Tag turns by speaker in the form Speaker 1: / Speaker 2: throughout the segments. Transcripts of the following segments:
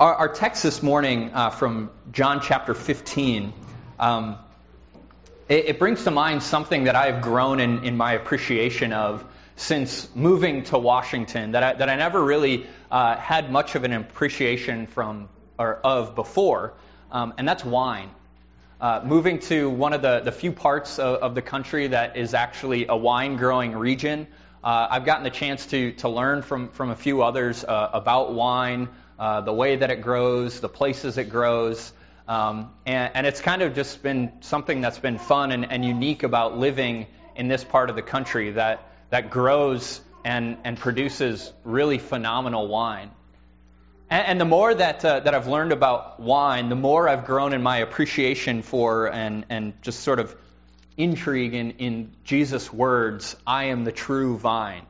Speaker 1: Our, our text this morning uh, from John chapter 15, um, it, it, brings to mind something that I have grown in, in my appreciation of since moving to Washington that I, that I never really uh, had much of an appreciation from or of before, um, and that's wine. Uh, moving to one of the, the few parts of, of, the country that is actually a wine growing region, uh, I've gotten the chance to, to learn from, from a few others uh, about wine, uh, the way that it grows, the places it grows. Um, and, and, it's kind of just been something that's been fun and, and, unique about living in this part of the country that, that grows and, and produces really phenomenal wine. And, and the more that, uh, that I've learned about wine, the more I've grown in my appreciation for and, and just sort of intrigue in, in Jesus' words I am the true vine.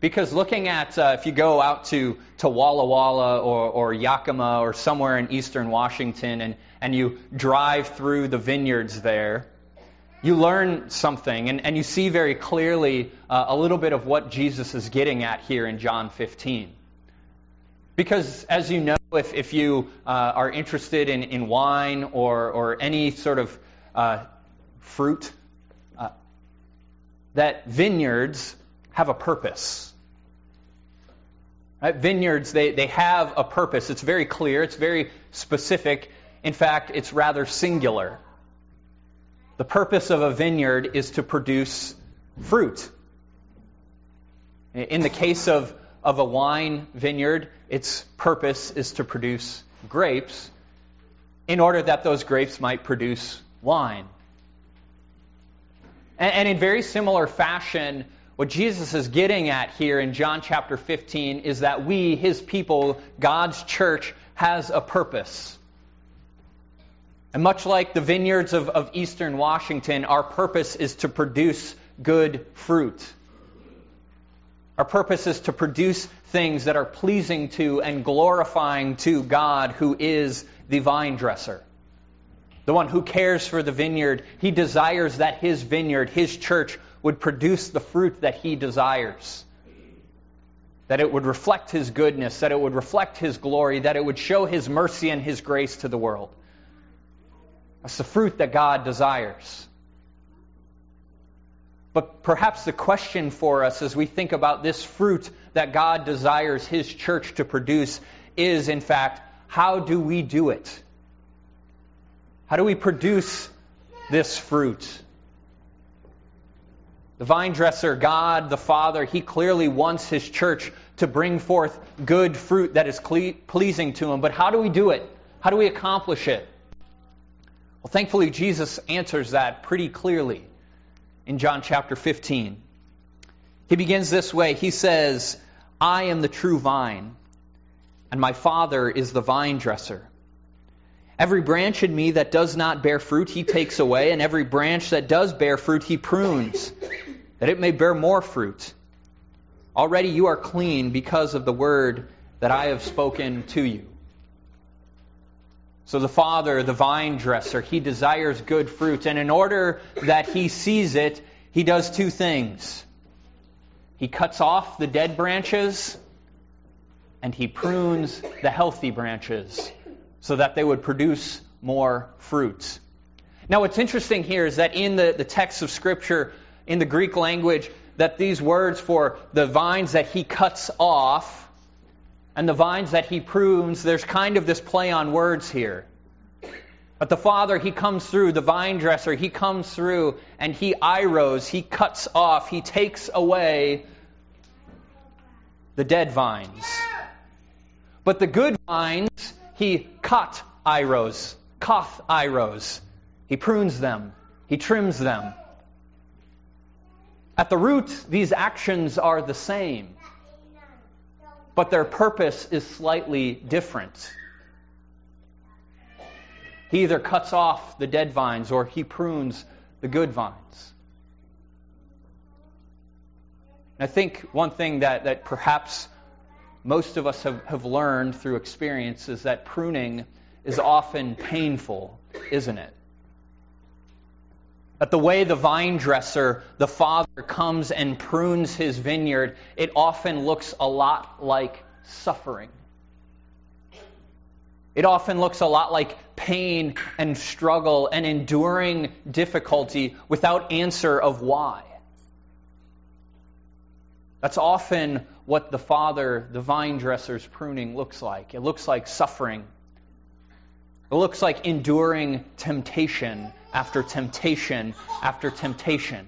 Speaker 1: Because looking at, uh, if you go out to, to Walla Walla or, or Yakima or somewhere in eastern Washington and, and you drive through the vineyards there, you learn something and, and you see very clearly uh, a little bit of what Jesus is getting at here in John 15. Because, as you know, if, if you uh, are interested in, in wine or, or any sort of uh, fruit, uh, that vineyards have a purpose. Right? Vineyards, they, they have a purpose. It's very clear, it's very specific. In fact, it's rather singular. The purpose of a vineyard is to produce fruit. In the case of, of a wine vineyard, its purpose is to produce grapes in order that those grapes might produce wine. And, and in very similar fashion, what Jesus is getting at here in John chapter 15 is that we, his people, God's church, has a purpose. And much like the vineyards of, of eastern Washington, our purpose is to produce good fruit. Our purpose is to produce things that are pleasing to and glorifying to God, who is the vine dresser. The one who cares for the vineyard, he desires that his vineyard, his church, would produce the fruit that he desires. That it would reflect his goodness, that it would reflect his glory, that it would show his mercy and his grace to the world. That's the fruit that God desires. But perhaps the question for us as we think about this fruit that God desires his church to produce is, in fact, how do we do it? How do we produce this fruit? The vine dresser, God the Father, He clearly wants His church to bring forth good fruit that is cle- pleasing to Him. But how do we do it? How do we accomplish it? Well, thankfully, Jesus answers that pretty clearly in John chapter 15. He begins this way He says, I am the true vine, and my Father is the vine dresser. Every branch in me that does not bear fruit, he takes away, and every branch that does bear fruit, he prunes, that it may bear more fruit. Already you are clean because of the word that I have spoken to you. So the Father, the vine dresser, he desires good fruit, and in order that he sees it, he does two things. He cuts off the dead branches, and he prunes the healthy branches so that they would produce more fruits. Now, what's interesting here is that in the, the text of Scripture, in the Greek language, that these words for the vines that he cuts off and the vines that he prunes, there's kind of this play on words here. But the Father, He comes through, the vine dresser, He comes through and He iros, He cuts off, He takes away the dead vines. But the good vines, he cut iros, koth iros. He prunes them, he trims them. At the root, these actions are the same, but their purpose is slightly different. He either cuts off the dead vines or he prunes the good vines. I think one thing that, that perhaps most of us have, have learned through experience is that pruning is often painful, isn't it? That the way the vine dresser, the father, comes and prunes his vineyard, it often looks a lot like suffering. It often looks a lot like pain and struggle and enduring difficulty without answer of why. That's often what the Father, the vine dresser's pruning looks like. It looks like suffering. It looks like enduring temptation after temptation after temptation.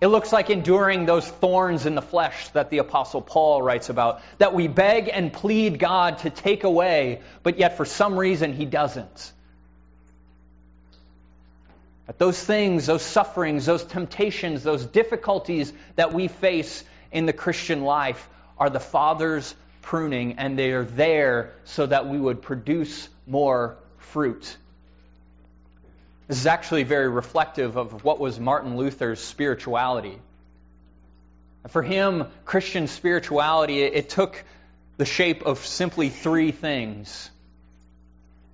Speaker 1: It looks like enduring those thorns in the flesh that the Apostle Paul writes about, that we beg and plead God to take away, but yet for some reason he doesn't. That those things, those sufferings, those temptations, those difficulties that we face in the Christian life are the Father's pruning, and they are there so that we would produce more fruit. This is actually very reflective of what was Martin Luther's spirituality. For him, Christian spirituality, it, took the shape of simply three things.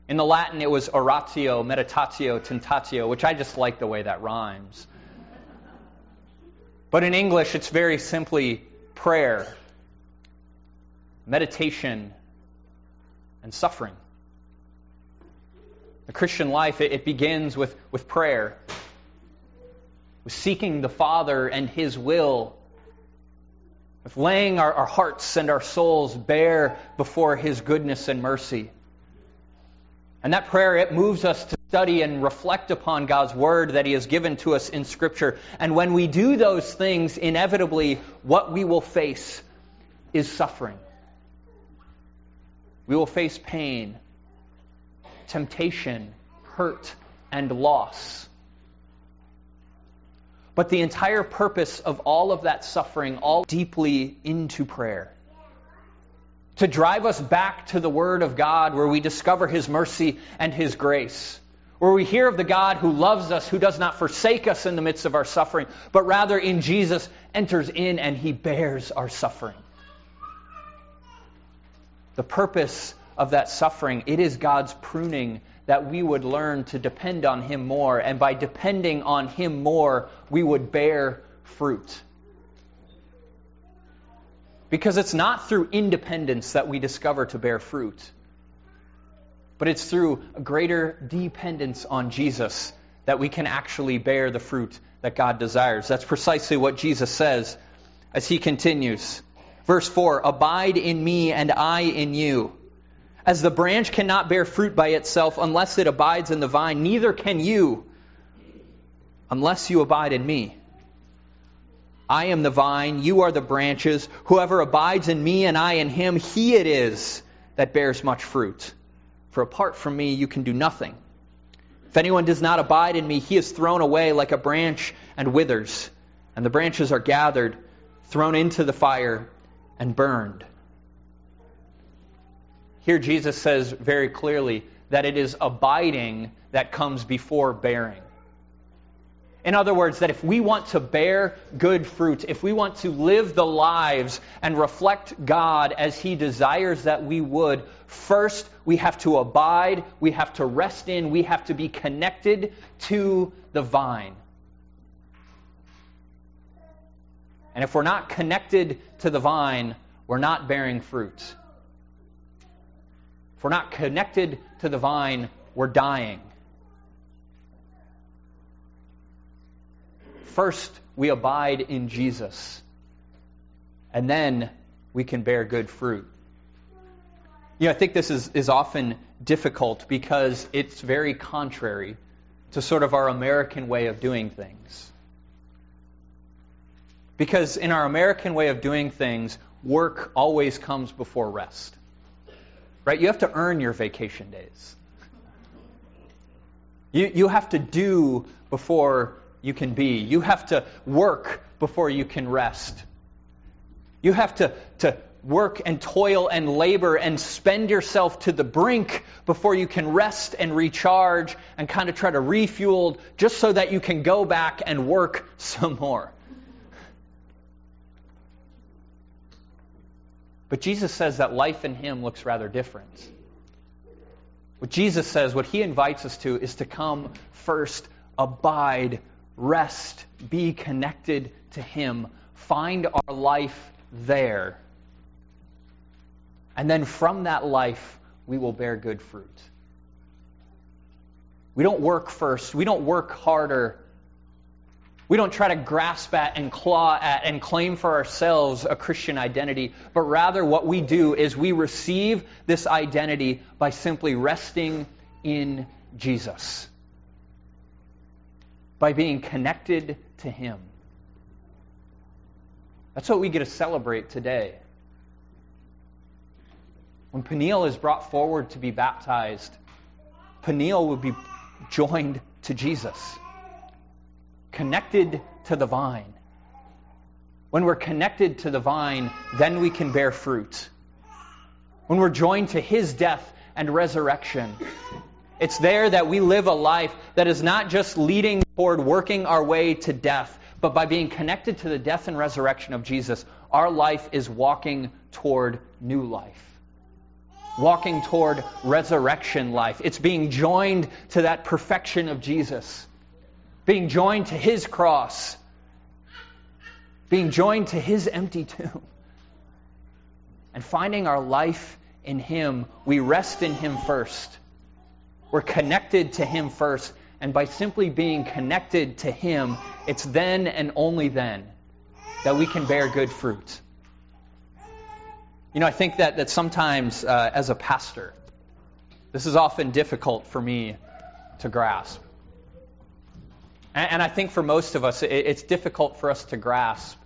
Speaker 1: In the Latin, it was oratio, meditatio, tentatio, which I just like the way that rhymes. But in English, it's very simply prayer, meditation, and suffering. The Christian life, it, it begins with, with prayer, with seeking the Father and His will, with laying our, our hearts and our souls bare before His goodness and mercy. And that prayer, it moves us to study and reflect upon God's Word that He has given to us in Scripture. And when we do those things, inevitably, what we will face is suffering. We will face pain temptation, hurt, and loss. But the entire purpose of all of that suffering, all deeply into prayer. To drive us back to the Word of God where we discover His mercy and His grace. Where we hear of the God who loves us, who does not forsake us in the midst of our suffering, but rather in Jesus enters in and He bears our suffering. The purpose of that suffering, it is God's pruning that we would learn to depend on Him more. And by depending on Him more, we would bear fruit. Because it's not through independence that we discover to bear fruit, but it's through a greater dependence on Jesus that we can actually bear the fruit that God desires. That's precisely what Jesus says as He continues. Verse 4 Abide in me, and I in you. As the branch cannot bear fruit by itself unless it abides in the vine, neither can you unless you abide in me. I am the vine, you are the branches. Whoever abides in me and I in him, he it is that bears much fruit. For apart from me, you can do nothing. If anyone does not abide in me, he is thrown away like a branch and withers, and the branches are gathered, thrown into the fire, and burned. Here, Jesus says very clearly that it is abiding that comes before bearing. In other words, that if we want to bear good fruit, if we want to live the lives and reflect God as He desires that we would, first we have to abide, we have to rest in, we have to be connected to the vine. And if we're not connected to the vine, we're not bearing fruit. If we're not connected to the vine, we're dying. First, we abide in Jesus, and then we can bear good fruit. You know, I think this is, is often difficult because it's very contrary to sort of our American way of doing things. Because in our American way of doing things, work always comes before rest right? You have to earn your vacation days. You, you have to do before you can be. You have to work before you can rest. You have to, to work and toil and labor and spend yourself to the brink before you can rest and recharge and kind of try to refuel just so that you can go back and work some more. But Jesus says that life in him looks rather different. What Jesus says, what he invites us to, is to come first, abide, rest, be connected to him, find our life there. And then from that life, we will bear good fruit. We don't work first. We don't work harder. We don't try to grasp at and claw at and claim for ourselves a Christian identity, but rather what we do is we receive this identity by simply resting in Jesus, by being connected to Him. That's what we get to celebrate today. When Peniel is brought forward to be baptized, Peniel will be joined to Jesus, connected to the vine. When we're connected to the vine, then we can bear fruit. When we're joined to his death and resurrection, it's there that we live a life that is not just leading toward working our way to death, but by being connected to the death and resurrection of Jesus, our life is walking toward new life. Walking toward resurrection life. It's being joined to that perfection of Jesus. Being joined to his cross. Being joined to his empty tomb. And finding our life in him, we rest in him first. We're connected to him first. And by simply being connected to him, it's then and only then that we can bear good fruit. You know, I think that, that sometimes uh, as a pastor, this is often difficult for me to grasp. And, and I think for most of us, it, it's difficult for us to grasp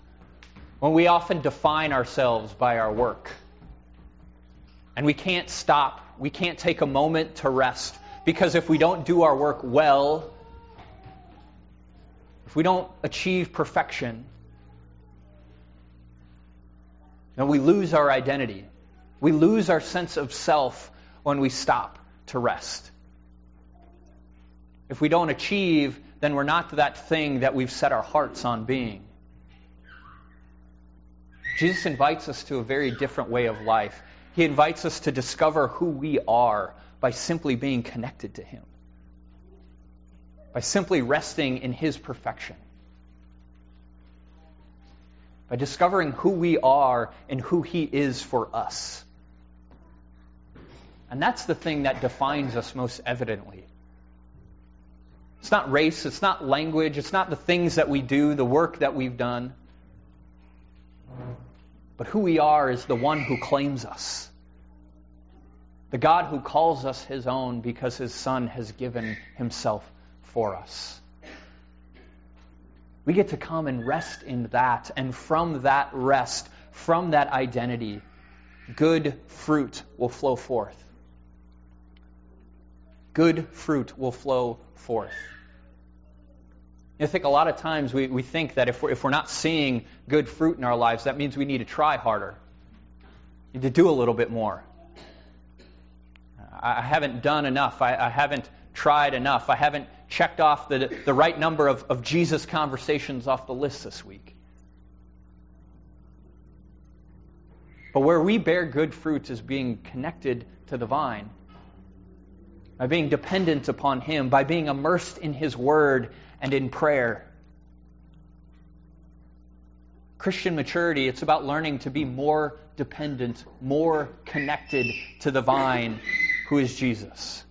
Speaker 1: when we often define ourselves by our work. And we can't stop, we can't take a moment to rest. Because if we don't do our work well, if we don't achieve perfection, then we lose our identity. We lose our sense of self when we stop to rest. If we don't achieve, then we're not that thing that we've set our hearts on being. Jesus invites us to a very different way of life. He invites us to discover who we are by simply being connected to Him by simply resting in His perfection. By discovering who we are and who He is for us. And that's the thing that defines us most evidently. It's not race, it's not language, it's not the things that we do, the work that we've done. But who we are is the one who claims us. The God who calls us his own because his Son has given himself for us. We get to come and rest in that, and from that rest, from that identity, good fruit will flow forth. Good fruit will flow forth. I think a lot of times we, we think that if we're, if we're not seeing good fruit in our lives, that means we need to try harder. We need to do a little bit more. I haven't done enough. I, I haven't tried enough. I haven't checked off the, the right number of, of Jesus conversations off the list this week. But where we bear good fruits is being connected to the vine, by being dependent upon Him, by being immersed in His Word and in prayer. Christian maturity, it's about learning to be more dependent, more connected to the vine, who is Jesus.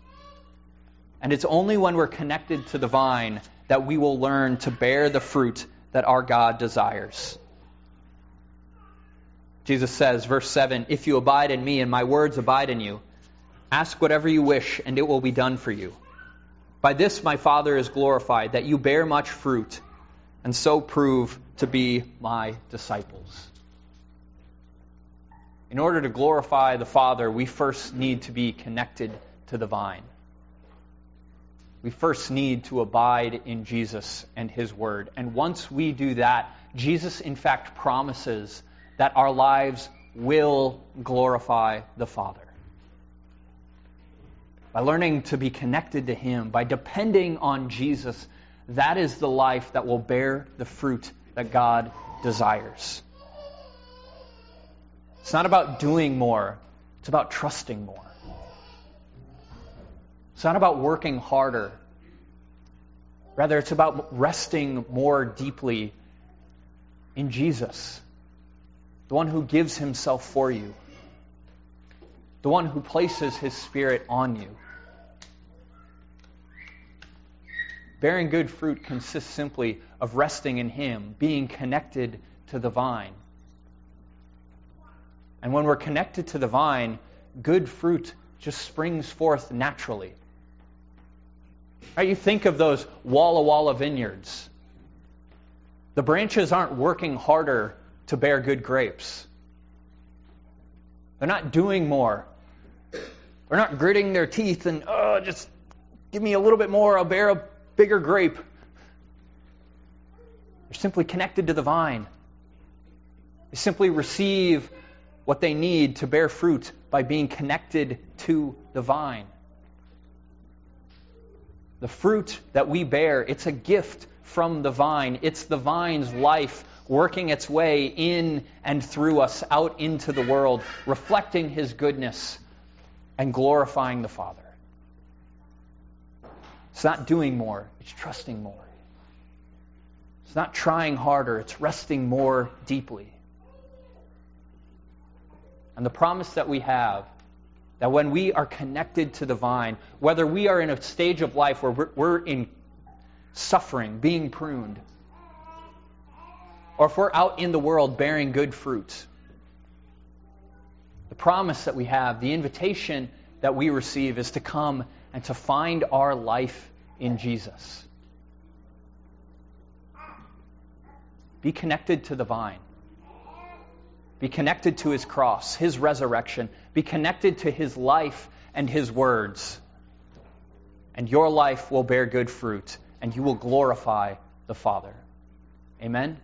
Speaker 1: And it's only when we're connected to the vine that we will learn to bear the fruit that our God desires. Jesus says, verse 7 If you abide in me and my words abide in you, ask whatever you wish, and it will be done for you. By this my Father is glorified, that you bear much fruit, and so prove to be my disciples. In order to glorify the Father, we first need to be connected to the vine we first need to abide in Jesus and His Word. And once we do that, Jesus, in fact, promises that our lives will glorify the Father. By learning to be connected to Him, by depending on Jesus, that is the life that will bear the fruit that God desires. It's not about doing more, it's about trusting more. It's not about working harder. Rather, it's about resting more deeply in Jesus, the one who gives himself for you. the one who places his Spirit on you. Bearing good fruit consists simply of resting in him, being connected to the vine. And when we're connected to the vine, good fruit just springs forth naturally. Right, you think of those Walla Walla vineyards. The branches aren't working harder to bear good grapes. They're not doing more. They're not gritting their teeth and, oh, just give me a little bit more, I'll bear a bigger grape. They're simply connected to the vine. They simply receive what they need to bear fruit by being connected to the vine. The fruit that we bear, it's a gift from the vine. It's the vine's life working its way in and through us out into the world, reflecting his goodness and glorifying the Father. It's not doing more, it's trusting more. It's not trying harder, it's resting more deeply. And the promise that we have that when we are connected to the vine, whether we are in a stage of life where we're, we're in suffering, being pruned, or if we're out in the world bearing good fruit, the promise that we have, the invitation that we receive is to come and to find our life in Jesus. Be connected to the vine. Be connected to his cross, his resurrection. Be connected to his life and his words. And your life will bear good fruit, and you will glorify the Father. Amen.